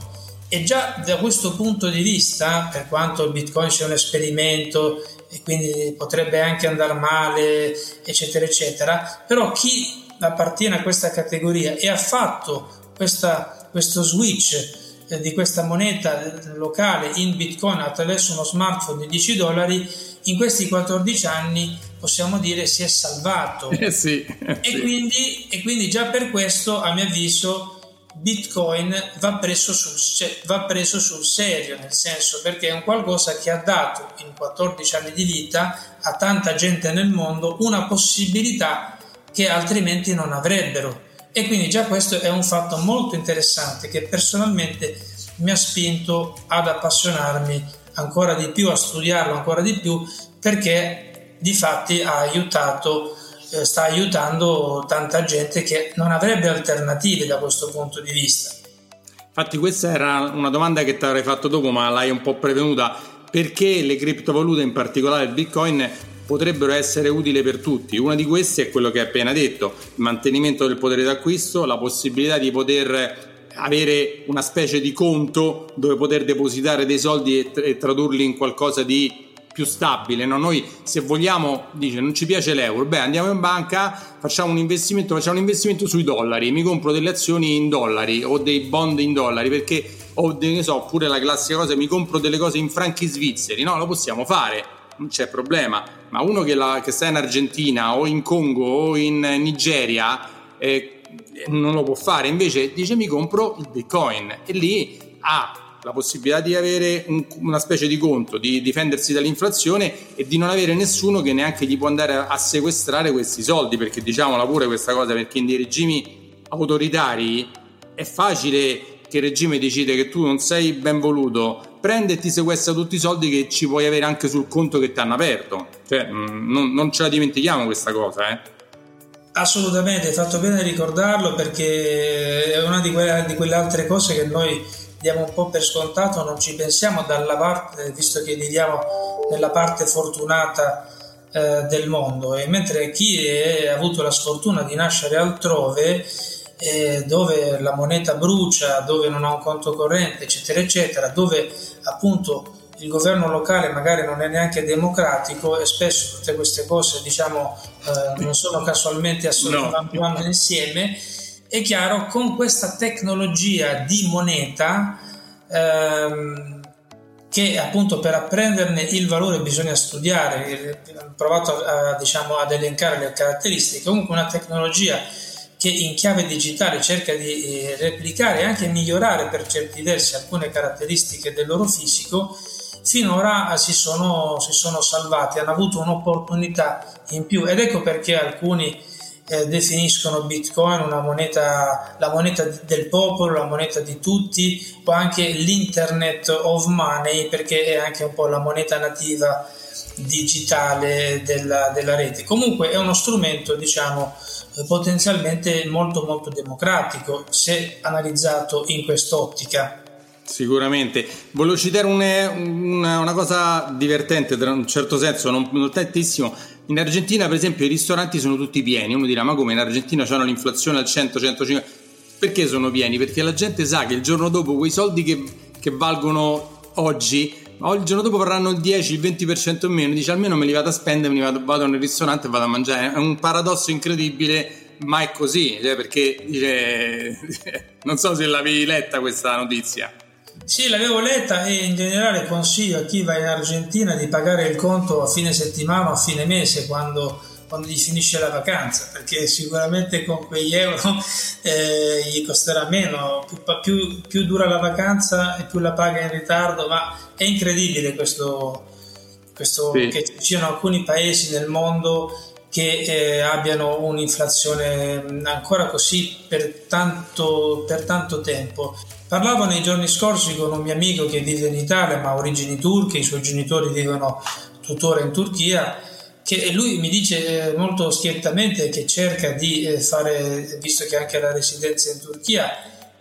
E già da questo punto di vista, per quanto il bitcoin sia un esperimento e quindi potrebbe anche andare male, eccetera, eccetera, però chi appartiene a questa categoria e ha fatto questa, questo switch di questa moneta locale in bitcoin attraverso uno smartphone di 10 dollari in questi 14 anni possiamo dire si è salvato. Eh sì, eh e, Quindi, e, Quindi, già per questo a mio avviso Bitcoin va preso, sul, cioè, va preso sul serio nel senso perché è un qualcosa che ha dato in 14 anni di vita a tanta gente nel mondo una possibilità che altrimenti non avrebbero e quindi già questo è un fatto molto interessante che personalmente mi ha spinto ad appassionarmi ancora di più, a studiarlo ancora di più perché di fatti ha aiutato, eh, sta aiutando tanta gente che non avrebbe alternative da questo punto di vista. Infatti questa era una domanda che ti avrei fatto dopo ma l'hai un po' prevenuta. Perché le criptovalute, in particolare il Bitcoin, potrebbero essere utili per tutti. Una di queste è quello che hai appena detto, il mantenimento del potere d'acquisto, la possibilità di poter avere una specie di conto dove poter depositare dei soldi e, e tradurli in qualcosa di più stabile. No? Noi se vogliamo, dice non ci piace l'euro, beh andiamo in banca, facciamo un investimento, facciamo un investimento sui dollari, mi compro delle azioni in dollari o dei bond in dollari perché o ne so, pure la classica cosa, mi compro delle cose in franchi svizzeri, no? Lo possiamo fare, non c'è problema. Ma uno che, la, che sta in Argentina o in Congo o in Nigeria eh, non lo può fare, invece dice mi compro il bitcoin e lì ha la possibilità di avere un, una specie di conto, di difendersi dall'inflazione e di non avere nessuno che neanche gli può andare a, a sequestrare questi soldi, perché diciamola pure questa cosa, perché in dei regimi autoritari è facile che il regime decide che tu non sei ben voluto, prende e ti sequestra tutti i soldi che ci puoi avere anche sul conto che ti hanno aperto. Cioè, mm, non, non ce la dimentichiamo questa cosa, eh. Assolutamente, hai fatto bene ricordarlo perché è una di quelle, di quelle, altre cose che noi diamo un po' per scontato, non ci pensiamo dalla parte, visto che viviamo nella parte fortunata eh, del mondo e mentre chi ha avuto la sfortuna di nascere altrove eh, dove la moneta brucia, dove non ha un conto corrente, eccetera, eccetera, dove appunto il governo locale magari non è neanche democratico e spesso tutte queste cose diciamo eh, non sono casualmente assolutamente no. insieme. È chiaro con questa tecnologia di moneta ehm, che appunto per apprenderne il valore bisogna studiare. Ho provato a, diciamo, ad elencare le caratteristiche. Comunque una tecnologia che in chiave digitale cerca di eh, replicare e anche migliorare per certi versi alcune caratteristiche del loro fisico finora si sono, si sono salvati, hanno avuto un'opportunità in più ed ecco perché alcuni eh, definiscono Bitcoin una moneta, la moneta del popolo, la moneta di tutti o anche l'Internet of Money perché è anche un po' la moneta nativa digitale della, della rete. Comunque è uno strumento, diciamo, potenzialmente molto molto democratico se analizzato in quest'ottica. Sicuramente. Volevo citare una, una, una, cosa divertente, in un certo senso, non, non tantissimo. In Argentina, per esempio, i ristoranti sono tutti pieni. Uno dirà, ma come in Argentina c'hanno l'inflazione al 100-150? Perché sono pieni? Perché la gente sa che il giorno dopo quei soldi che, che valgono oggi, il giorno dopo varranno il 10, il 20% in meno. Dice, almeno me li vado a spendere, me vado, vado nel ristorante e vado a mangiare. È un paradosso incredibile ma è così, cioè perché dice, non so se l'avevi letta questa notizia. Sì, l'avevo letta e in generale consiglio a chi va in Argentina di pagare il conto a fine settimana o a fine mese quando quando gli finisce la vacanza, perché sicuramente con quegli euro eh, gli costerà meno, più, più, più, dura la vacanza e più la paga in ritardo, ma è incredibile questo, questo sì. che ci siano alcuni paesi nel mondo che eh, abbiano un'inflazione ancora così per tanto, per tanto tempo. Parlavo nei giorni scorsi con un mio amico che vive in Italia ma ha origini turche, i suoi genitori vivono tuttora in Turchia che lui mi dice eh, molto schiettamente che cerca di eh, fare, visto che anche la residenza in Turchia,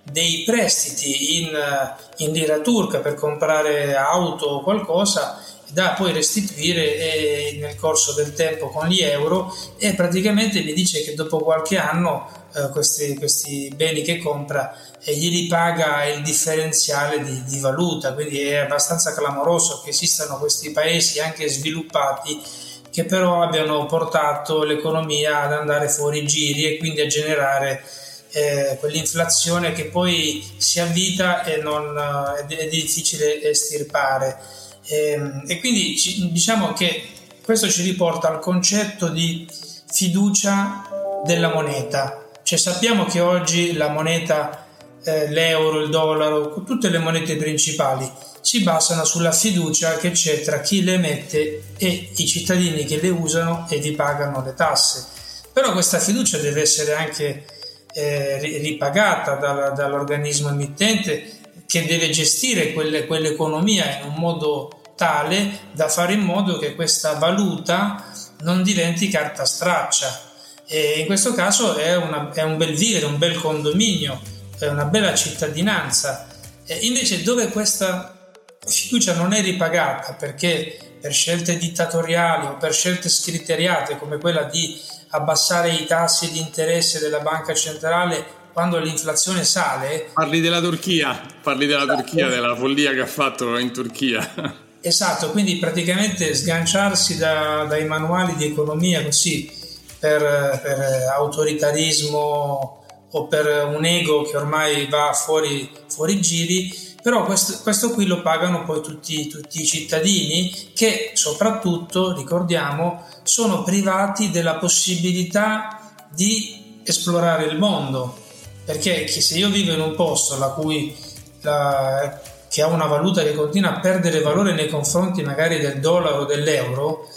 dei prestiti in, eh, in lira turca per comprare auto o qualcosa da poi restituire nel corso del tempo con gli euro e praticamente mi dice che dopo qualche anno eh, questi, questi, beni che compra e glieli paga il differenziale di, di valuta. Quindi è abbastanza clamoroso che esistano questi paesi anche sviluppati che però abbiano portato l'economia ad andare fuori giri e quindi a generare eh, quell'inflazione che poi si avvita e non, è, è difficile estirpare. E, ehm, e quindi ci, diciamo che questo ci riporta al concetto di fiducia della moneta. Cioè sappiamo che oggi la moneta, eh, l'euro, il dollaro, tutte le monete principali si basano sulla fiducia che c'è tra chi le emette e i cittadini che le usano e vi pagano le tasse. Però questa fiducia deve essere anche eh, ripagata dal, dall'organismo emittente che deve gestire quelle, quell'economia in un modo tale da fare in modo che questa valuta non diventi carta straccia. E in questo caso è, una, è un bel vivere, un bel condominio, è una bella cittadinanza. E invece dove questa fiducia non è ripagata perché per scelte dittatoriali o per scelte scriteriate come quella di abbassare i tassi di interesse della banca centrale quando l'inflazione sale. Parli della Turchia, parli della esatto. Turchia, della follia che ha fatto in Turchia. Esatto, quindi praticamente sganciarsi da, dai manuali di economia così per, per, autoritarismo o per un ego che ormai va fuori, fuori giri però questo, questo qui lo pagano poi tutti, tutti, i cittadini che soprattutto, ricordiamo, sono privati della possibilità di esplorare il mondo, perché se io vivo in un posto la cui, la, che ha una valuta che continua a perdere valore nei confronti magari del dollaro o dell'euro,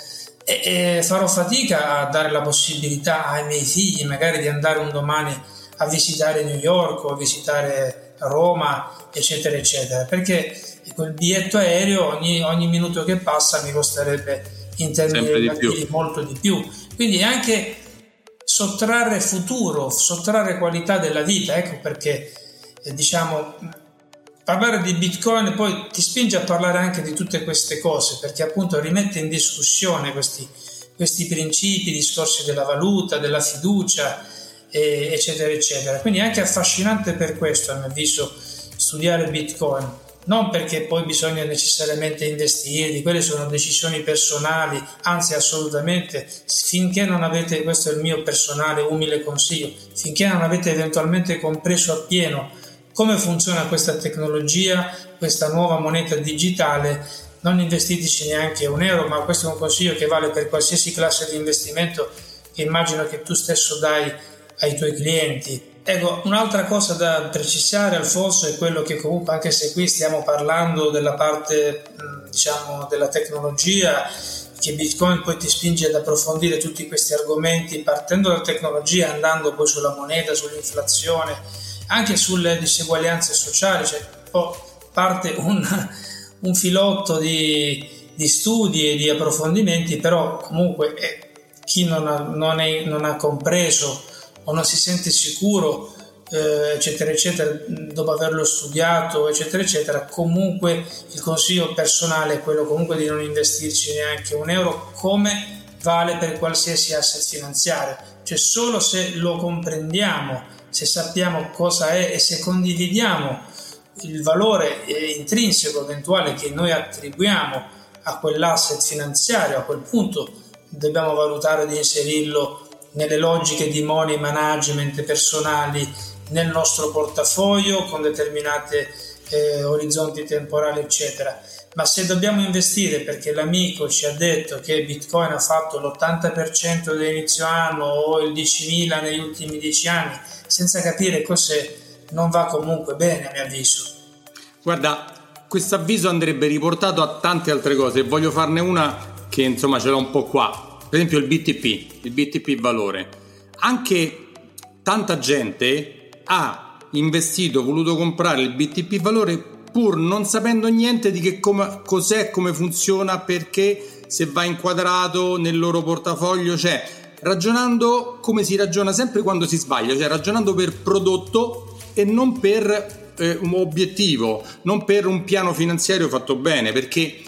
e, farò fatica a dare la possibilità ai miei figli magari di andare un domani a visitare New York o a visitare Roma, eccetera, eccetera, perché quel biglietto aereo ogni, ogni minuto che passa mi costerebbe in termini relativi molto di più. Quindi anche sottrarre futuro, sottrarre qualità della vita, ecco perché eh, diciamo parlare di Bitcoin poi ti spinge a parlare anche di tutte queste cose, perché appunto rimette in discussione questi, questi principi, discorsi della valuta, della fiducia, eccetera, eccetera. Quindi è anche affascinante per questo, a mio avviso, studiare Bitcoin. Non perché poi bisogna necessariamente investire, quelle sono decisioni personali, anzi assolutamente, finché non avete, questo è il mio personale umile consiglio, finché non avete eventualmente compreso appieno come funziona questa tecnologia, questa nuova moneta digitale, non investiteci neanche un euro, ma questo è un consiglio che vale per qualsiasi classe di investimento che immagino che tu stesso dai ai tuoi clienti. Ecco, un'altra cosa da precisare Alfonso è quello che comunque anche se qui stiamo parlando della parte diciamo della tecnologia che Bitcoin poi ti spinge ad approfondire tutti questi argomenti partendo dalla tecnologia andando poi sulla moneta, sull'inflazione, anche sulle diseguaglianze sociali, cioè parte un, un filotto di, di, studi e di approfondimenti, però comunque eh, chi non ha, non, è, non ha compreso o non si sente sicuro, eh, eccetera, eccetera, dopo averlo studiato, eccetera, eccetera, comunque il consiglio personale è quello comunque di non investirci neanche un euro come vale per qualsiasi asset finanziario, cioè solo se lo comprendiamo, se sappiamo cosa è e se condividiamo il valore eh, intrinseco eventuale che noi attribuiamo a quell'asset finanziario, a quel punto dobbiamo valutare di inserirlo nelle logiche di money management personali nel nostro portafoglio con determinate eh, orizzonti temporali eccetera ma se dobbiamo investire perché l'amico ci ha detto che Bitcoin ha fatto l'80% dell'inizio anno o il 10.000 negli ultimi 10 anni, senza capire cos'è, non va comunque bene a mio avviso. Guarda, questo avviso andrebbe riportato a tante altre cose voglio farne una che insomma ce l'ho un po' qua. Per esempio il BTP, il BTP valore. Anche tanta gente ha investito, voluto comprare il BTP valore pur non sapendo niente di che com- cos'è, come funziona, perché se va inquadrato nel loro portafoglio, cioè ragionando come si ragiona sempre quando si sbaglia, cioè ragionando per prodotto e non per eh, un obiettivo, non per un piano finanziario fatto bene, perché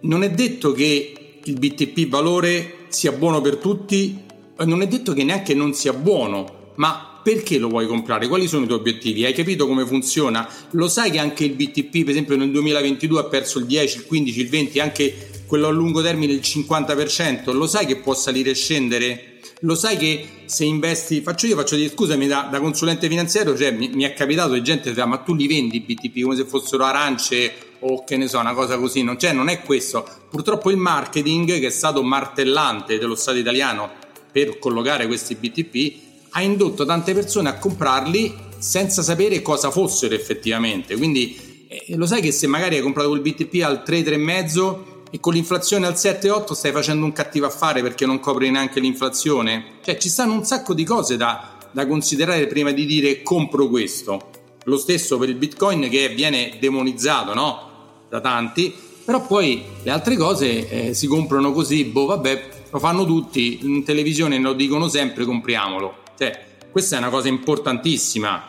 non è detto che il BTP valore sia buono per tutti, non è detto che neanche non sia buono, ma perché lo vuoi comprare? Quali sono i tuoi obiettivi? Hai capito come funziona? Lo sai che anche il BTP, per esempio, nel 2022 ha perso il 10, il 15, il 20, anche quello a lungo termine il 50%? Lo sai che può salire e scendere? Lo sai che se investi, faccio io, faccio dire scusami da, da consulente finanziario, cioè mi, mi, è capitato di gente che dice ma tu li vendi i BTP come se fossero arance o che ne so, una cosa così, non, cioè, non è questo. Purtroppo il marketing che è stato martellante dello Stato italiano per collocare questi BTP ha indotto tante persone a comprarli senza sapere cosa fossero effettivamente. Quindi eh, lo sai che se magari hai comprato quel BTP al 3, 3,5 e con l'inflazione al 7-8 stai facendo un cattivo affare perché non copri neanche l'inflazione? Cioè ci stanno un sacco di cose da, da considerare prima di dire compro questo. Lo stesso per il Bitcoin che viene demonizzato, no? Da tanti, però poi le altre cose eh, si comprano così, boh vabbè, lo fanno tutti, in televisione lo dicono sempre, compriamolo. Cioè, questa è una cosa importantissima.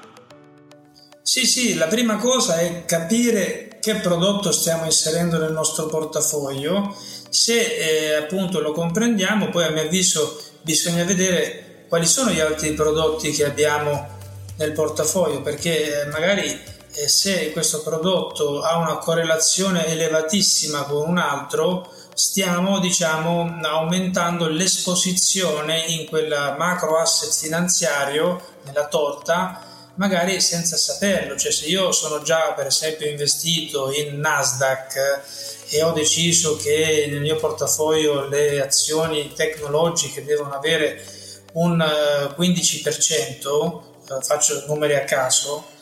Sì, sì, la prima cosa è capire che prodotto stiamo inserendo nel nostro portafoglio. Se eh, appunto lo comprendiamo, poi a mio avviso bisogna vedere quali sono gli altri prodotti che abbiamo nel portafoglio, perché eh, magari e se questo prodotto ha una correlazione elevatissima con un altro, stiamo diciamo aumentando l'esposizione in quel macro asset finanziario nella torta magari senza saperlo. Cioè se io sono già per esempio investito in Nasdaq e ho deciso che nel mio portafoglio le azioni tecnologiche devono avere un 15% eh, faccio numeri a caso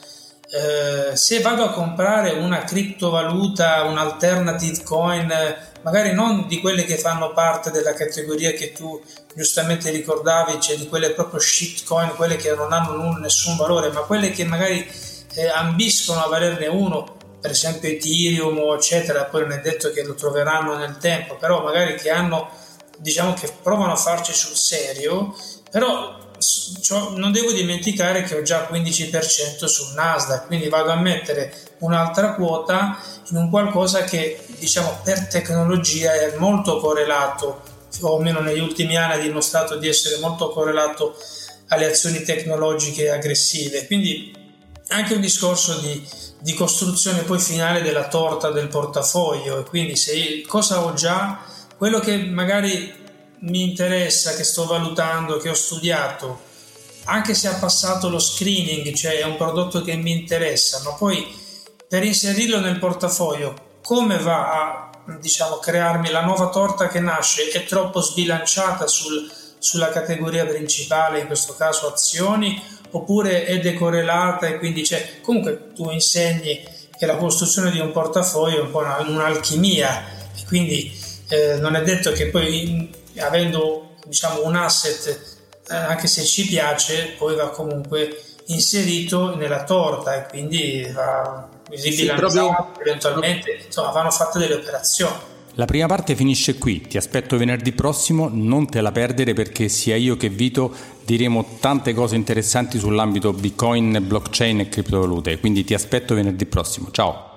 eh, se vado a comprare una criptovaluta, un alternative coin, magari non di quelle che fanno parte della categoria che tu giustamente ricordavi, cioè di quelle proprio shitcoin, quelle che non hanno nessun valore, ma quelle che magari eh, ambiscono a valerne uno, per esempio Ethereum eccetera, poi non è detto che lo troveranno nel tempo, però magari che hanno, diciamo che provano a farci sul serio, però non devo dimenticare che ho già 15% sul Nasdaq, quindi vado a mettere un'altra quota in un qualcosa che diciamo per tecnologia è molto correlato, o almeno negli ultimi anni ha dimostrato di essere molto correlato alle azioni tecnologiche aggressive. Quindi anche un discorso di, di costruzione poi finale della torta del portafoglio e quindi se cosa ho già, quello che magari mi interessa, che sto valutando, che ho studiato, anche se ha passato lo screening, cioè è un prodotto che mi interessa, ma poi per inserirlo nel portafoglio, come va a diciamo, crearmi la nuova torta che nasce? È troppo sbilanciata sul, sulla categoria principale, in questo caso azioni, oppure è decorrelata e quindi c'è... Comunque tu insegni che la costruzione di un portafoglio è un po' una, un'alchimia e quindi eh, non è detto che poi avendo diciamo, un asset, eh, anche se ci piace, poi va comunque inserito nella torta e quindi va ribilanciato, sì, proprio... eventualmente insomma, vanno fatte delle operazioni. La prima parte finisce qui, ti aspetto venerdì prossimo, non te la perdere perché sia io che Vito diremo tante cose interessanti sull'ambito Bitcoin, blockchain e criptovalute, quindi ti aspetto venerdì prossimo, ciao!